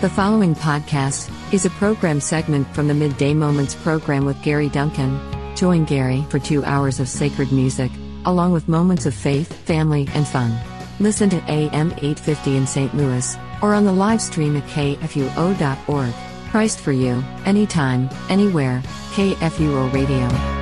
The following podcast is a program segment from the Midday Moments program with Gary Duncan. Join Gary for two hours of sacred music, along with moments of faith, family, and fun. Listen to AM 850 in St. Louis, or on the live stream at kfuo.org. Christ for you, anytime, anywhere, KFUO Radio.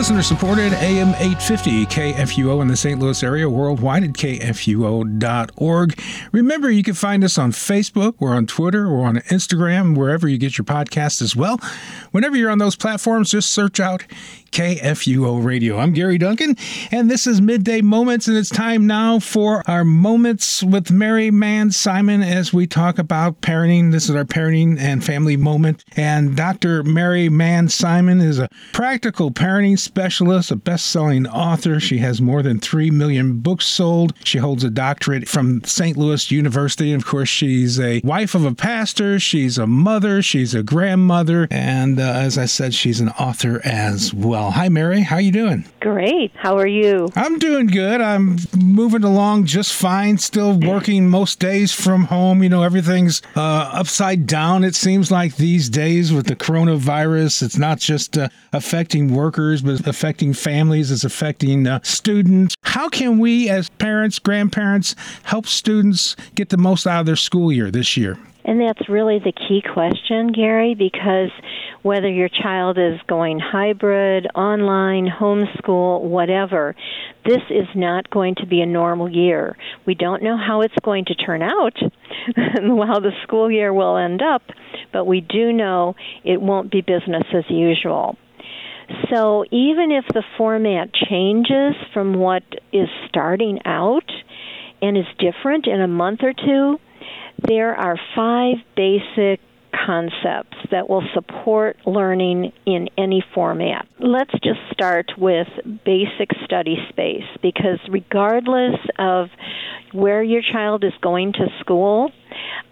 Listener supported AM 850 KFUO in the St. Louis area, worldwide at KFUO.org. Remember, you can find us on Facebook, or on Twitter, or on Instagram, wherever you get your podcast as well. Whenever you're on those platforms, just search out KFUO Radio. I'm Gary Duncan, and this is Midday Moments, and it's time now for our Moments with Mary Manz Simon as we talk about parenting. This is our parenting and family moment. And Dr. Mary Manz Simon is a practical parenting specialist, a best selling author. She has more than 3 million books sold. She holds a doctorate from St. Louis University. And of course, she's a wife of a pastor, she's a mother, she's a grandmother, and uh, as I said, she's an author as well. Hi, Mary. How are you doing? Great. How are you? I'm doing good. I'm moving along just fine. Still working most days from home. You know, everything's uh, upside down. It seems like these days with the coronavirus, it's not just uh, affecting workers, but affecting families. It's affecting uh, students. How can we, as parents, grandparents, help students get the most out of their school year this year? And that's really the key question, Gary, because whether your child is going hybrid, online, homeschool, whatever, this is not going to be a normal year. We don't know how it's going to turn out how the school year will end up, but we do know it won't be business as usual. So even if the format changes from what is starting out and is different in a month or two, there are five basic concepts that will support learning in any format. Let's just start with basic study space because, regardless of where your child is going to school,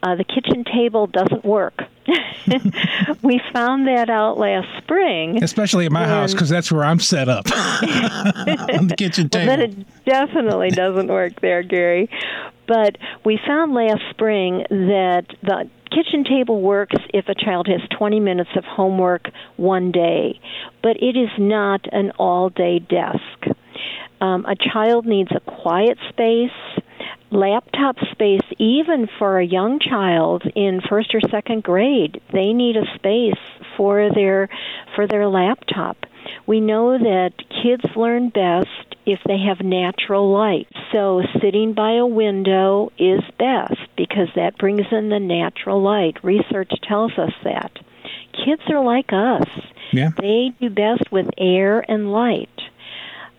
uh, the kitchen table doesn't work. we found that out last spring. Especially at my house, because that's where I'm set up on the kitchen table. Well, then it definitely doesn't work there, Gary. But we found last spring that the kitchen table works if a child has 20 minutes of homework one day, but it is not an all day desk. Um, a child needs a quiet space laptop space even for a young child in first or second grade. They need a space for their for their laptop. We know that kids learn best if they have natural light. So sitting by a window is best because that brings in the natural light. Research tells us that. Kids are like us. Yeah. they do best with air and light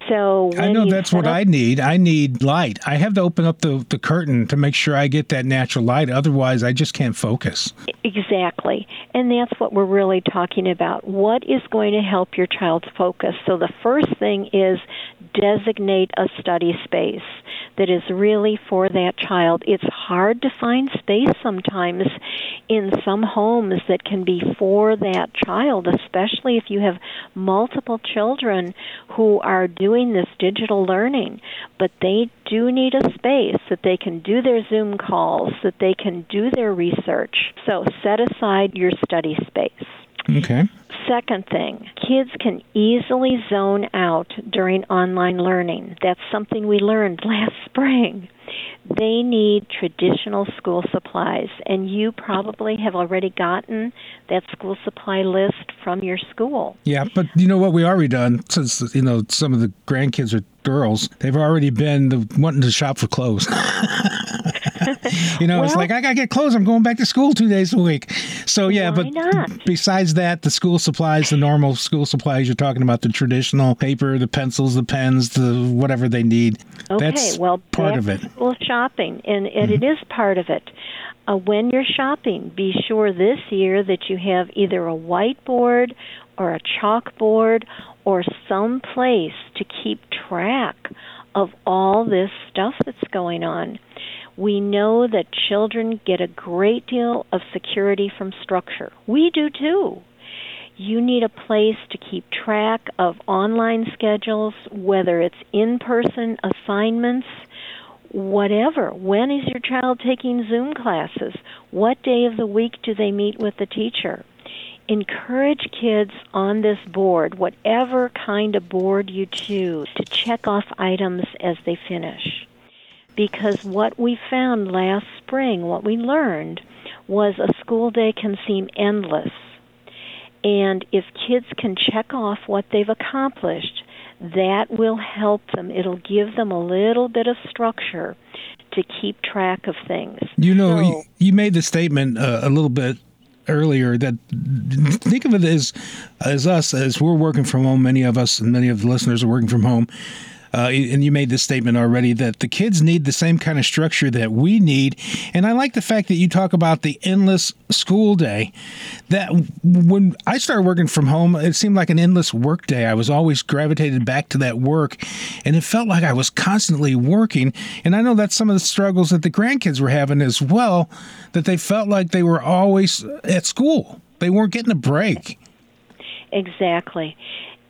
so I know that's what up- I need. I need light. I have to open up the, the curtain to make sure I get that natural light. Otherwise, I just can't focus. Exactly. And that's what we're really talking about. What is going to help your child's focus? So the first thing is designate a study space that is really for that child. It's hard to find space sometimes in some homes that can be for that child, especially if you have multiple children who are doing this digital learning. But they do need a space that they can do their Zoom calls, that they can do their research. So set aside your study space. Okay. Second thing, kids can easily zone out during online learning. That's something we learned last spring. They need traditional school supplies, and you probably have already gotten that school supply list from your school. Yeah, but you know what we already done since you know some of the grandkids are girls, they've already been the, wanting to shop for clothes. you know, well, it's like I gotta get clothes. I'm going back to school two days a week. So yeah, but not? besides that, the school supplies, the normal school supplies, you're talking about the traditional paper, the pencils, the pens, the whatever they need. Okay, That's well, part of it. School shopping, and, and mm-hmm. it is part of it. Uh, when you're shopping, be sure this year that you have either a whiteboard or a chalkboard or some place to keep track of all this stuff that's going on. We know that children get a great deal of security from structure. We do too. You need a place to keep track of online schedules, whether it's in person assignments, whatever. When is your child taking Zoom classes? What day of the week do they meet with the teacher? Encourage kids on this board, whatever kind of board you choose, to check off items as they finish. Because what we found last spring, what we learned, was a school day can seem endless. And if kids can check off what they've accomplished, that will help them. It'll give them a little bit of structure to keep track of things. You know, so, you, you made the statement uh, a little bit earlier that think of it as as us as we're working from home many of us and many of the listeners are working from home uh, and you made this statement already that the kids need the same kind of structure that we need. And I like the fact that you talk about the endless school day. That when I started working from home, it seemed like an endless work day. I was always gravitated back to that work, and it felt like I was constantly working. And I know that's some of the struggles that the grandkids were having as well, that they felt like they were always at school. They weren't getting a break. Exactly.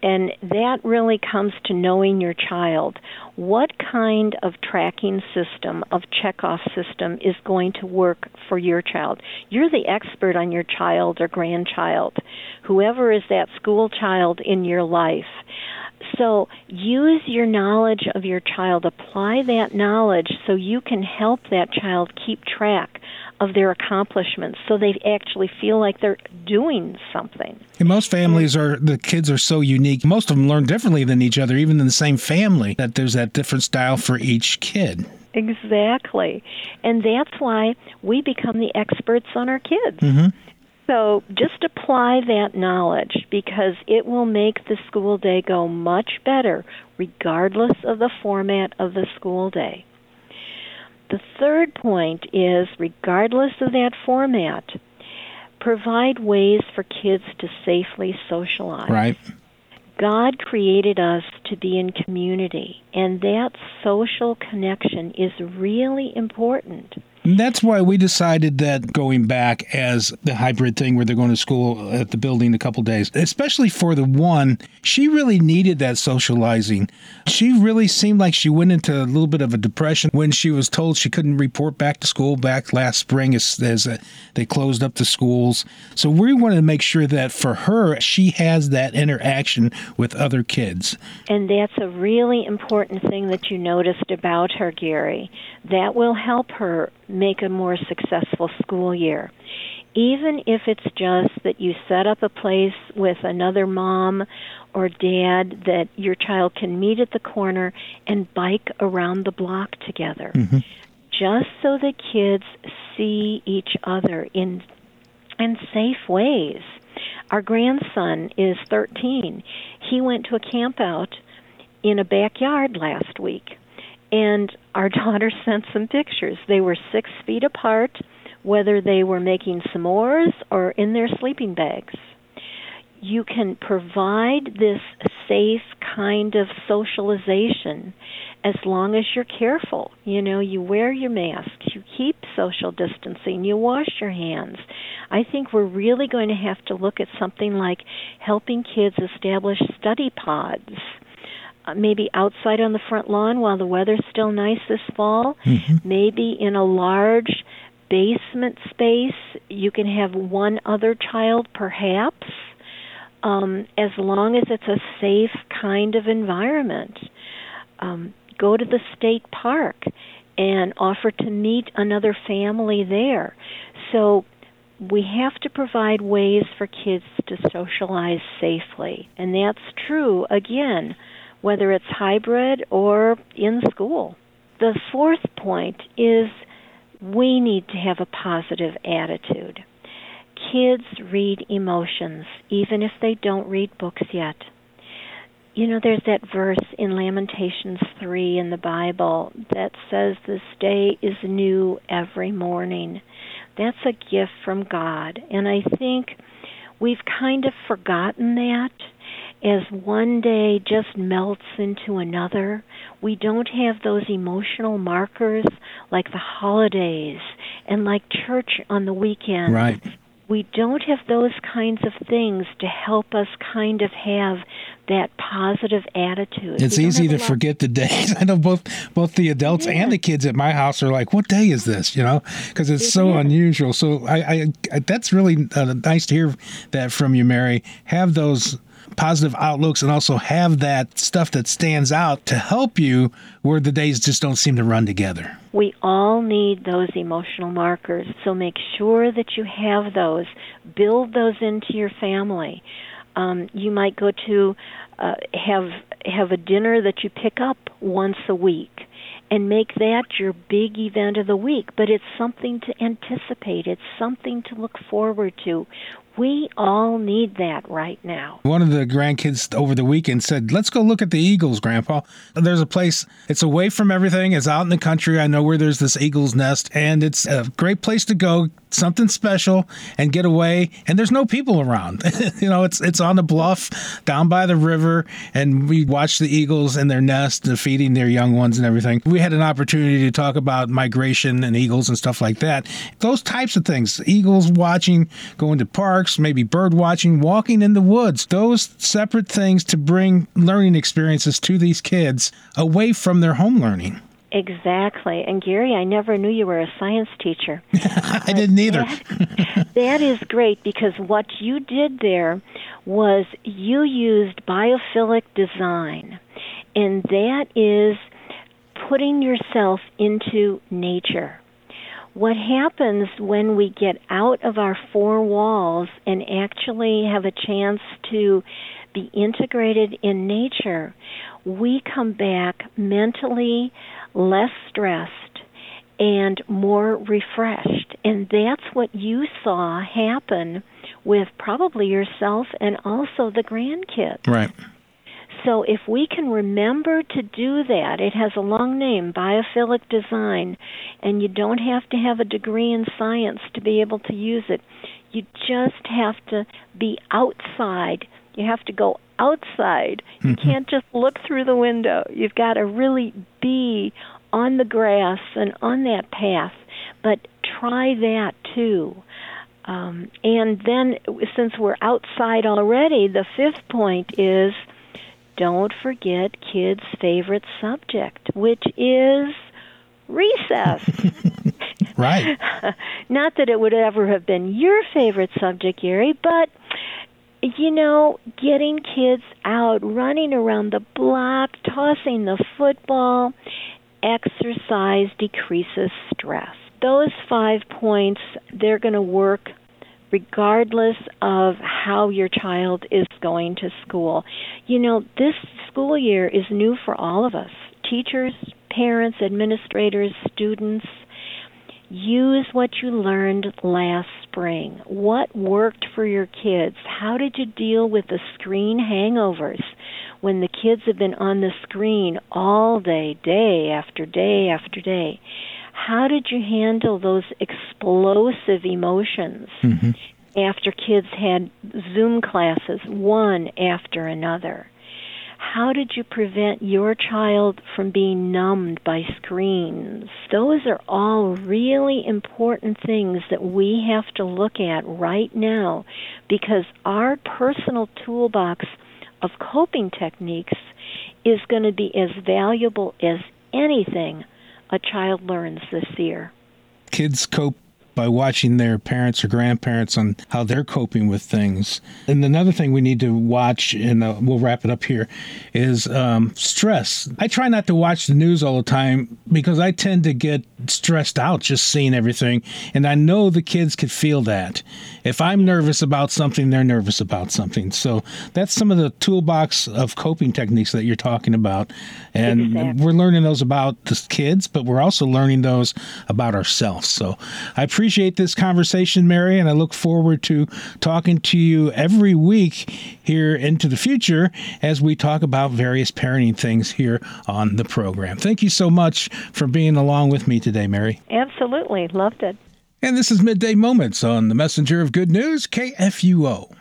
And that really comes to knowing your child. What kind of tracking system, of checkoff system, is going to work for your child? You're the expert on your child or grandchild, whoever is that school child in your life. So use your knowledge of your child, apply that knowledge so you can help that child keep track of their accomplishments so they actually feel like they're doing something. And most families are the kids are so unique. Most of them learn differently than each other even in the same family that there's that different style for each kid. Exactly. And that's why we become the experts on our kids. Mm-hmm. So just apply that knowledge because it will make the school day go much better regardless of the format of the school day. The third point is regardless of that format, provide ways for kids to safely socialize. Right. God created us to be in community, and that social connection is really important. That's why we decided that going back as the hybrid thing where they're going to school at the building a couple days, especially for the one, she really needed that socializing. She really seemed like she went into a little bit of a depression when she was told she couldn't report back to school back last spring as, as uh, they closed up the schools. So we wanted to make sure that for her, she has that interaction with other kids. And that's a really important thing that you noticed about her, Gary. That will help her make a more successful school year. Even if it's just that you set up a place with another mom or dad that your child can meet at the corner and bike around the block together. Mm-hmm. Just so the kids see each other in in safe ways. Our grandson is 13. He went to a camp out in a backyard last week and our daughter sent some pictures. They were six feet apart, whether they were making s'mores or in their sleeping bags. You can provide this safe kind of socialization as long as you're careful. You know, you wear your mask, you keep social distancing, you wash your hands. I think we're really going to have to look at something like helping kids establish study pods maybe outside on the front lawn while the weather's still nice this fall. Mm-hmm. Maybe in a large basement space, you can have one other child perhaps, um, as long as it's a safe kind of environment. Um, go to the state park and offer to meet another family there. So we have to provide ways for kids to socialize safely. And that's true, again, whether it's hybrid or in school. The fourth point is we need to have a positive attitude. Kids read emotions, even if they don't read books yet. You know, there's that verse in Lamentations 3 in the Bible that says, This day is new every morning. That's a gift from God. And I think we've kind of forgotten that as one day just melts into another. We don't have those emotional markers like the holidays and like church on the weekend. Right. We don't have those kinds of things to help us kind of have that positive attitude. It's easy to forget the days. I know both both the adults yeah. and the kids at my house are like, "What day is this?" You know, because it's it so unusual. So I, I, I, that's really uh, nice to hear that from you, Mary. Have those positive outlooks and also have that stuff that stands out to help you where the days just don't seem to run together. We all need those emotional markers, so make sure that you have those. Build those into your family. Um, you might go to uh, have have a dinner that you pick up once a week and make that your big event of the week. But it's something to anticipate, it's something to look forward to. We all need that right now. One of the grandkids over the weekend said, Let's go look at the Eagles, Grandpa. There's a place, it's away from everything, it's out in the country. I know where there's this Eagles nest, and it's a great place to go, something special, and get away. And there's no people around. you know, it's it's on the bluff down by the river, and we watch the Eagles in their nest and feeding their young ones and everything. We had an opportunity to talk about migration and eagles and stuff like that. Those types of things, eagles watching, going to parks maybe bird watching, walking in the woods. Those separate things to bring learning experiences to these kids away from their home learning. Exactly. And Gary, I never knew you were a science teacher. I didn't either. that, that is great because what you did there was you used biophilic design, and that is putting yourself into nature what happens when we get out of our four walls and actually have a chance to be integrated in nature, we come back mentally less stressed and more refreshed. And that's what you saw happen with probably yourself and also the grandkids. Right. So if we can remember to do that, it has a long name, biophilic design, and you don't have to have a degree in science to be able to use it. You just have to be outside. You have to go outside. You mm-hmm. can't just look through the window. You've got to really be on the grass and on that path. But try that too. Um, and then, since we're outside already, the fifth point is don't forget kids' favorite subject, which is recess. right. Not that it would ever have been your favorite subject, Gary, but you know, getting kids out, running around the block, tossing the football, exercise decreases stress. Those five points, they're going to work regardless of how your child is going to school. You know, this school year is new for all of us teachers, parents, administrators, students. Use what you learned last spring. What worked for your kids? How did you deal with the screen hangovers when the kids have been on the screen all day, day after day after day? How did you handle those explosive emotions mm-hmm. after kids had Zoom classes one after another? How did you prevent your child from being numbed by screens? Those are all really important things that we have to look at right now because our personal toolbox of coping techniques is going to be as valuable as anything a child learns this year. Kids cope by watching their parents or grandparents on how they're coping with things. And another thing we need to watch, and uh, we'll wrap it up here, is um, stress. I try not to watch the news all the time because I tend to get stressed out just seeing everything. And I know the kids could feel that. If I'm nervous about something, they're nervous about something. So that's some of the toolbox of coping techniques that you're talking about. And exactly. we're learning those about the kids, but we're also learning those about ourselves. So I appreciate this conversation, Mary, and I look forward to talking to you every week here into the future as we talk about various parenting things here on the program. Thank you so much for being along with me today, Mary. Absolutely. Loved it. And this is Midday Moments on the Messenger of Good News, KFUO.